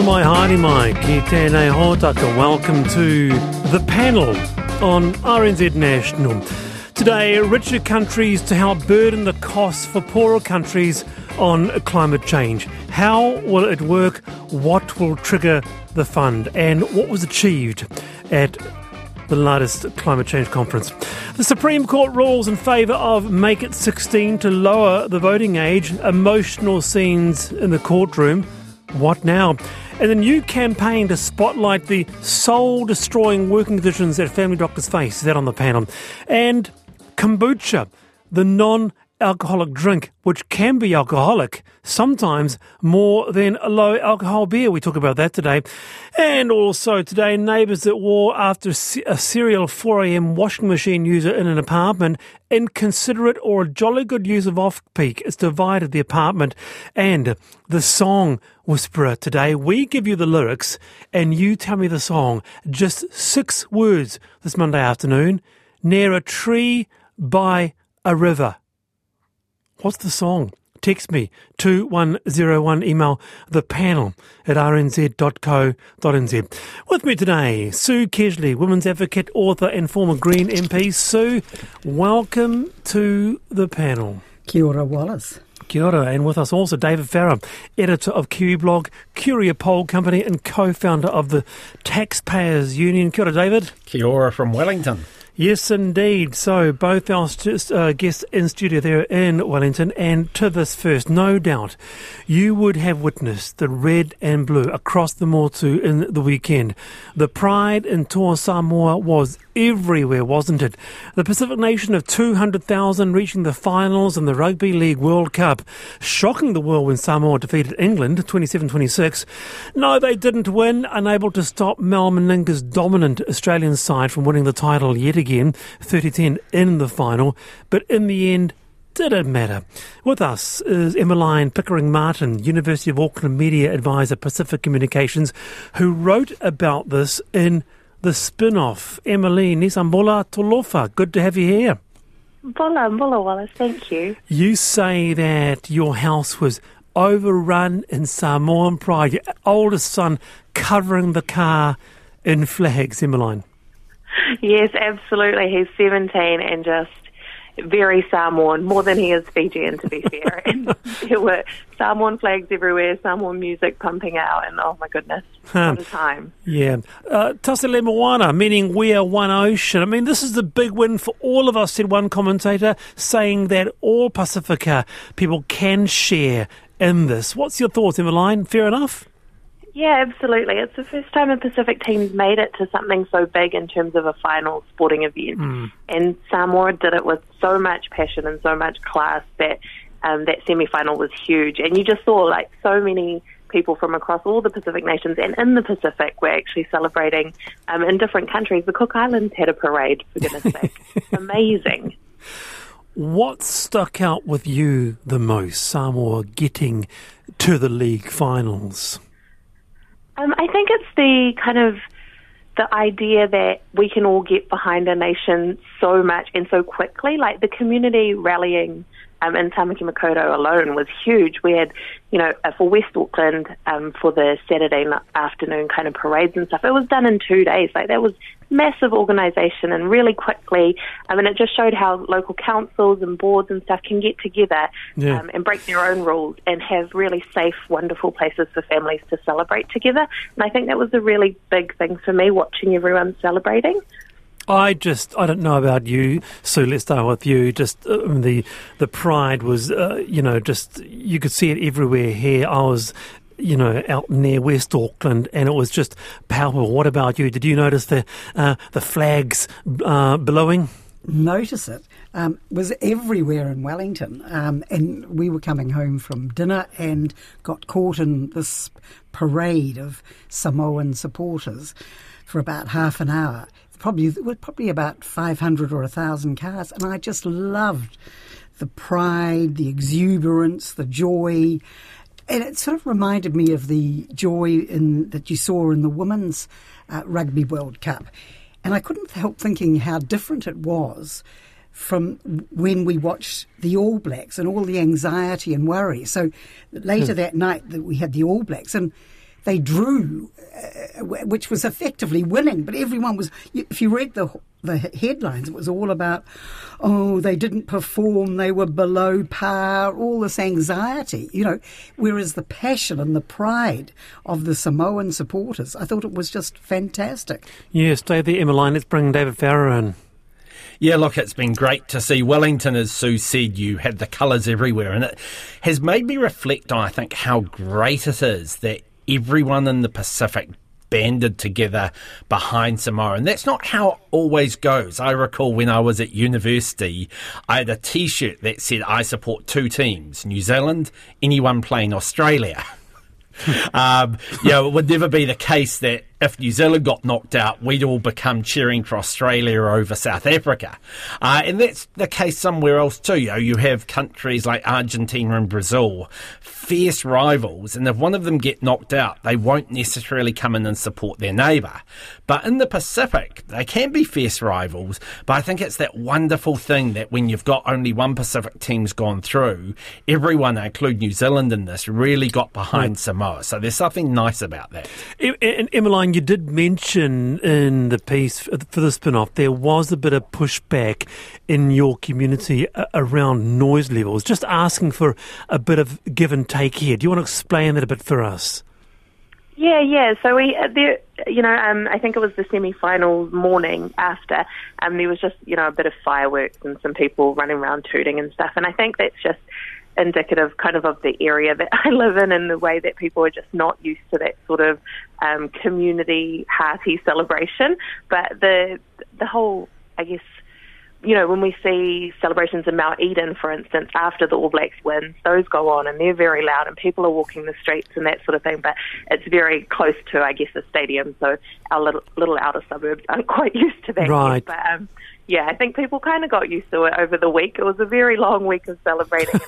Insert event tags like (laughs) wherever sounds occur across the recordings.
Mai haere mai ki tēnei hōtaka. Welcome to the panel on RNZ National. Today, richer countries to help burden the costs for poorer countries on climate change. How will it work? What will trigger the fund? And what was achieved at the latest climate change conference. The Supreme Court rules in favour of Make It 16 to lower the voting age. Emotional scenes in the courtroom. What now? And a new campaign to spotlight the soul destroying working conditions that family doctors face. Is that on the panel? And kombucha, the non alcoholic drink, which can be alcoholic, sometimes more than a low alcohol beer. We talk about that today. And also today, neighbours at war after a serial 4am washing machine user in an apartment, inconsiderate or a jolly good use of off peak has divided the apartment. And the song whisperer today, we give you the lyrics and you tell me the song. Just six words this Monday afternoon. Near a tree by a river. What's the song? Text me 2101 email the panel at rnz.co.nz. With me today, Sue Kedgley, women's advocate, author, and former Green MP. Sue, welcome to the panel. Kia ora, Wallace. Kia ora, and with us also David Farrar, editor of Kiwi Blog, Curia Poll Company, and co-founder of the Taxpayers Union. Kia ora, David. Kia ora from Wellington. Yes, indeed. So, both our uh, guests in studio there in Wellington, and to this first, no doubt, you would have witnessed the red and blue across the Motu in the weekend. The pride in Toa Samoa was everywhere, wasn't it? The Pacific nation of 200,000 reaching the finals in the Rugby League World Cup, shocking the world when Samoa defeated England 27-26. No, they didn't win, unable to stop Mal Meninga's dominant Australian side from winning the title yet again, 30-10 in the final, but in the end, did it matter? With us is Emmeline Pickering Martin, University of Auckland media advisor, Pacific Communications, who wrote about this in the spin off. Emily Nisambola Talofa, good to have you here. Bola, Bola Wallace, thank you. You say that your house was overrun in Samoan pride, your oldest son covering the car in flags, Emmeline. (laughs) Yes, absolutely. He's 17 and just very Samoan, more than he is Fijian, to be fair. (laughs) and there were Samoan flags everywhere, Samoan music pumping out, and oh my goodness, huh. what a time. Yeah. Uh, Tasi le Moana, meaning we are one ocean. I mean, this is the big win for all of us, said one commentator, saying that all Pacifica people can share in this. What's your thoughts, Emmeline? Fair enough? Yeah, absolutely. It's the first time a Pacific team's made it to something so big in terms of a final sporting event. Mm. And Samoa did it with so much passion and so much class that um, that semi final was huge. And you just saw like so many people from across all the Pacific nations and in the Pacific were actually celebrating um, in different countries. The Cook Islands had a parade, for goodness (laughs) sake. Amazing. What stuck out with you the most, Samoa getting to the league finals? Um, I think it's the kind of the idea that we can all get behind a nation so much and so quickly, like the community rallying um, in Tamaki Makaurau alone was huge. We had, you know, uh, for West Auckland um, for the Saturday afternoon kind of parades and stuff. It was done in two days. Like that was massive organisation and really quickly. I mean, it just showed how local councils and boards and stuff can get together yeah. um, and break their own rules and have really safe, wonderful places for families to celebrate together. And I think that was a really big thing for me watching everyone celebrating. I just I don't know about you, so let's start with you. Just uh, the the pride was, uh, you know, just you could see it everywhere here. I was you know, out near West Auckland, and it was just palpable. What about you? Did you notice the uh, the flags uh, blowing? Notice it. Um, was everywhere in Wellington, um, and we were coming home from dinner and got caught in this parade of Samoan supporters for about half an hour. Probably probably about five hundred or thousand cars, and I just loved the pride, the exuberance, the joy and it sort of reminded me of the joy in, that you saw in the Women's uh, Rugby World Cup. And I couldn't help thinking how different it was from when we watched the All Blacks and all the anxiety and worry. So later hmm. that night that we had the All Blacks and they drew, uh, which was effectively winning. But everyone was, if you read the the headlines, it was all about, oh, they didn't perform, they were below par, all this anxiety, you know. Whereas the passion and the pride of the Samoan supporters, I thought it was just fantastic. Yeah, stay there, Emmeline. Let's bring David Farrar in. Yeah, look, it's been great to see Wellington, as Sue said, you had the colours everywhere, and it has made me reflect on, I think, how great it is that everyone in the Pacific banded together behind Samoa. And that's not how it always goes. I recall when I was at university, I had a t shirt that said, I support two teams New Zealand, anyone playing Australia. (laughs) um, you know, it would never be the case that if New Zealand got knocked out, we'd all become cheering for Australia over South Africa. Uh, and that's the case somewhere else too. You know, you have countries like Argentina and Brazil, fierce rivals, and if one of them get knocked out, they won't necessarily come in and support their neighbour. But in the Pacific, they can be fierce rivals, but I think it's that wonderful thing that when you've got only one Pacific team's gone through, everyone, including New Zealand in this, really got behind right. Samoa. So there's something nice about that. And Emmeline, you did mention in the piece for the spin off, there was a bit of pushback in your community around noise levels, just asking for a bit of give and take here. Do you want to explain that a bit for us? Yeah, yeah. So we, uh, there, you know, um, I think it was the semi-final morning after. Um, there was just, you know, a bit of fireworks and some people running around tooting and stuff. And I think that's just indicative kind of of the area that (laughs) I live in and the way that people are just not used to that sort of um, community hearty celebration. But the the whole, I guess, you know, when we see celebrations in Mount Eden, for instance, after the All Blacks win, those go on and they're very loud and people are walking the streets and that sort of thing. But it's very close to, I guess, the stadium, so our little, little outer suburbs aren't (laughs) quite used to that. Right. Yet. But um, yeah, I think people kind of got used to it over the week. It was a very long week of celebrating,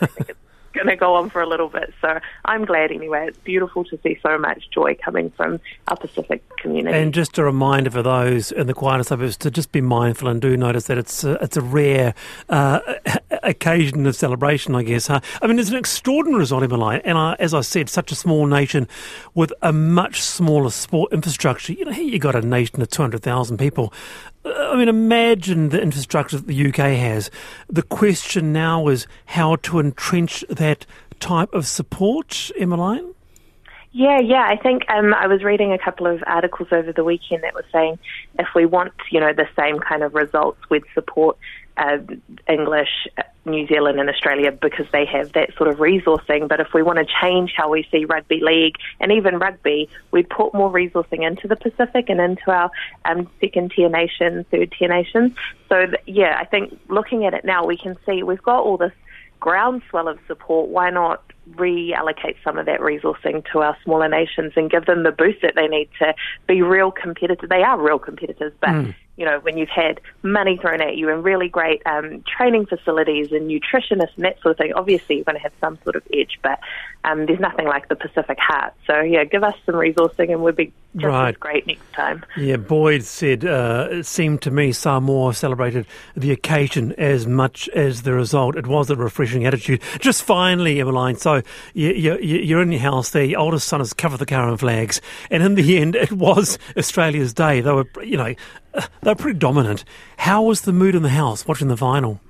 going to go on for a little bit. So I'm glad anyway. It's beautiful to see so much joy coming from our Pacific community. And just a reminder for those in the quieter suburbs to just be mindful and do notice that it's a, it's a rare uh, (laughs) occasion of celebration, I guess. Huh? I mean, it's an extraordinary result, Emily. And I, as I said, such a small nation with a much smaller sport infrastructure. You know, here you got a nation of 200,000 people. I mean, imagine the infrastructure that the UK has. The question now is how to entrench that type of support, Emmeline? Yeah, yeah. I think um, I was reading a couple of articles over the weekend that were saying if we want, you know, the same kind of results, we'd support uh, English, New Zealand, and Australia because they have that sort of resourcing. But if we want to change how we see rugby league and even rugby, we'd put more resourcing into the Pacific and into our um, second tier nations, third tier nations. So, th- yeah, I think looking at it now, we can see we've got all this groundswell of support. Why not reallocate some of that resourcing to our smaller nations and give them the boost that they need to be real competitors? They are real competitors, but. Mm you know, when you've had money thrown at you and really great um, training facilities and nutritionists and that sort of thing, obviously you're going to have some sort of edge, but um, there's nothing like the Pacific Heart. So, yeah, give us some resourcing and we'll be just right. great next time. Yeah, Boyd said, uh, it seemed to me Samoa celebrated the occasion as much as the result. It was a refreshing attitude. Just finally, Emmeline, so you, you, you're in your house, the oldest son has covered the car in flags, and in the (laughs) end, it was Australia's day. They were, you know, they're pretty dominant. How was the mood in the house watching the final?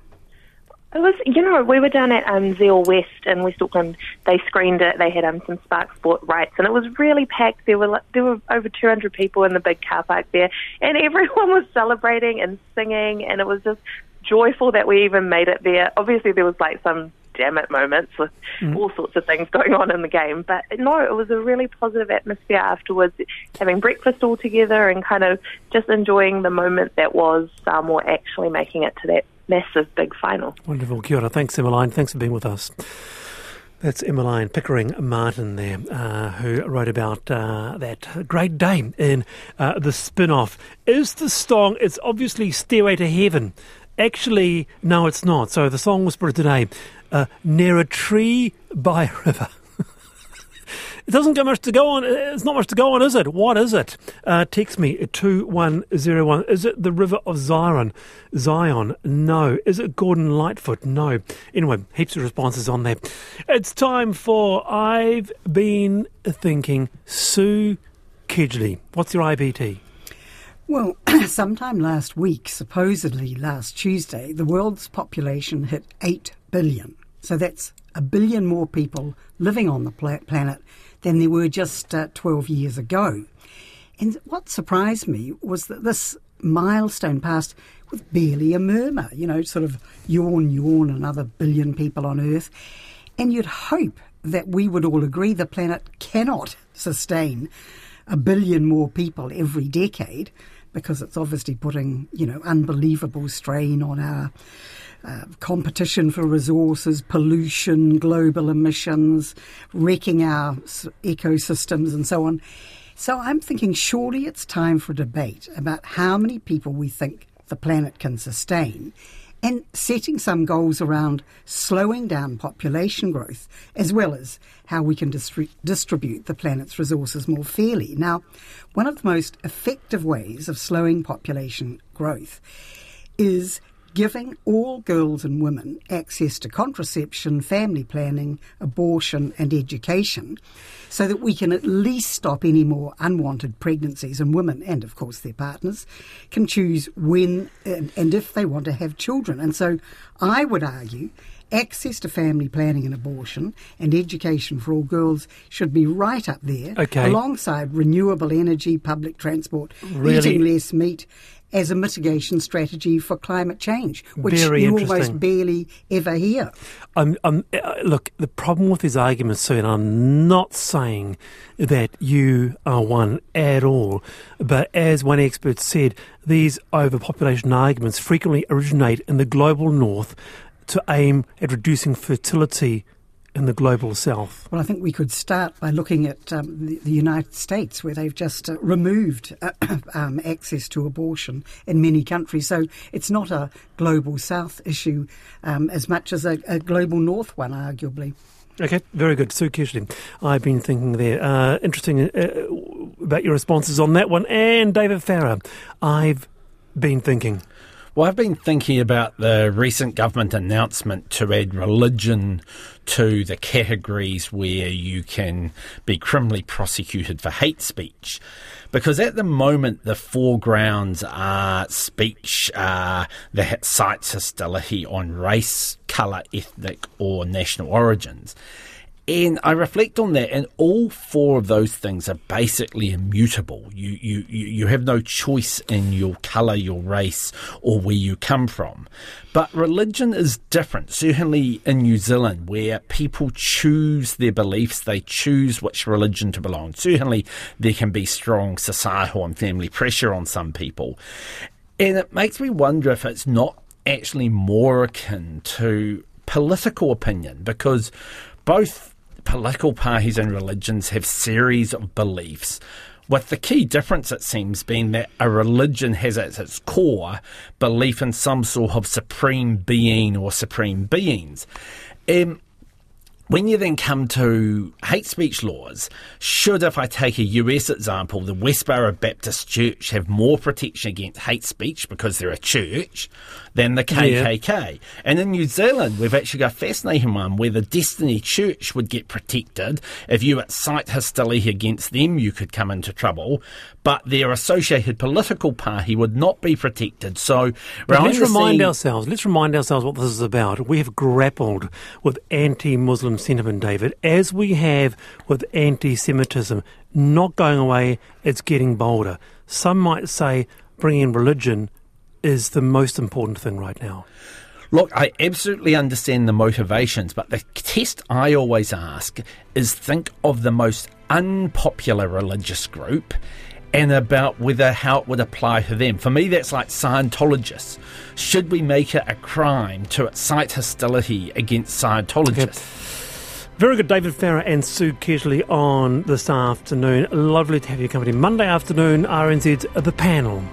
It was, you know, we were down at um, Zeal West in West Auckland. They screened it. They had um, some Spark Sport rights, and it was really packed. There were there were over 200 people in the big car park there, and (laughs) everyone was celebrating and singing, and it was just joyful that we even made it there. Obviously, there was like some damn it moments with mm. all sorts of things going on in the game, but no, it was a really positive atmosphere afterwards. Having breakfast all together and kind of just enjoying the moment that was Samoa actually making it to that massive big final. Wonderful. Kia ora. Thanks, Emmeline. Thanks for being with us. That's Emmeline Pickering Martin there, uh, who wrote about uh, that great day in uh, the spin off. Is the song, it's obviously Stairway to Heaven. Actually, no, it's not. So the song was for today, uh, Near a Tree by a River. It doesn't go much to go on. It's not much to go on, is it? What is it? Uh, text me at 2101. Is it the River of Zion? Zion? No. Is it Gordon Lightfoot? No. Anyway, heaps of responses on there. It's time for I've Been Thinking. Sue Kedgley. What's your IBT? Well, (clears throat) sometime last week, supposedly last Tuesday, the world's population hit 8 billion. So that's a billion more people living on the planet than there were just uh, 12 years ago. And what surprised me was that this milestone passed with barely a murmur, you know, sort of yawn, yawn, another billion people on Earth. And you'd hope that we would all agree the planet cannot sustain a billion more people every decade because it's obviously putting, you know, unbelievable strain on our uh, competition for resources, pollution, global emissions, wrecking our ecosystems, and so on. So I'm thinking surely it's time for a debate about how many people we think the planet can sustain and setting some goals around slowing down population growth, as well as how we can distri- distribute the planet's resources more fairly. Now, one of the most effective ways of slowing population growth is giving all girls and women access to contraception, family planning, abortion, and education so that we can at least stop any more unwanted pregnancies and women, and of course their partners, can choose when and, and if they want to have children. And so I would argue access to family planning and abortion and education for all girls should be right up there okay. alongside renewable energy, public transport, really? eating less meat as a mitigation strategy for climate change, which Very you almost barely ever hear. Um, um, uh, look, the problem with his argument, sir, and I'm not saying that you are one at all, but as one expert said, these overpopulation arguments frequently originate in the global north to aim at reducing fertility in the global south? Well, I think we could start by looking at um, the, the, United States, where they've just uh, removed uh, (coughs) um, access to abortion in many countries. So it's not a global south issue um, as much as a, a, global north one, arguably. Okay, very good. Sue Kedgley, I've been thinking there. Uh, interesting uh, about your responses on that one. And David Farrar, I've been thinking. Well, I've been thinking about the recent government announcement to add religion to the categories where you can be criminally prosecuted for hate speech. Because at the moment, the foregrounds are speech uh, that cites hostility on race, colour, ethnic, or national origins. And I reflect on that, and all four of those things are basically immutable. You, you, you have no choice in your colour, your race, or where you come from. But religion is different, certainly in New Zealand, where people choose their beliefs, they choose which religion to belong. Certainly, there can be strong societal and family pressure on some people. And it makes me wonder if it's not actually more akin to political opinion, because both political parties and religions have series of beliefs with the key difference, it seems, being that a religion has at its core belief in some sort of supreme being or supreme beings. Um, when you then come to hate speech laws, should, if I take a US example, the Westboro Baptist Church have more protection against hate speech because they're a church than the KKK? Yeah. And in New Zealand, we've actually got a fascinating one where the Destiny Church would get protected. If you incite hostility against them, you could come into trouble but their associated political party would not be protected. So let's remind ourselves. Let's remind ourselves what this is about. We have grappled with anti-Muslim sentiment, David, as we have with anti-Semitism. Not going away; it's getting bolder. Some might say bringing religion is the most important thing right now. Look, I absolutely understand the motivations, but the test I always ask is think of the most unpopular religious group and about whether how it would apply to them. For me, that's like Scientologists. Should we make it a crime to incite hostility against Scientologists? Very good, David Farrar and Sue Kedgley on this afternoon. Lovely to have you company. Monday afternoon, RNZ's The Panel.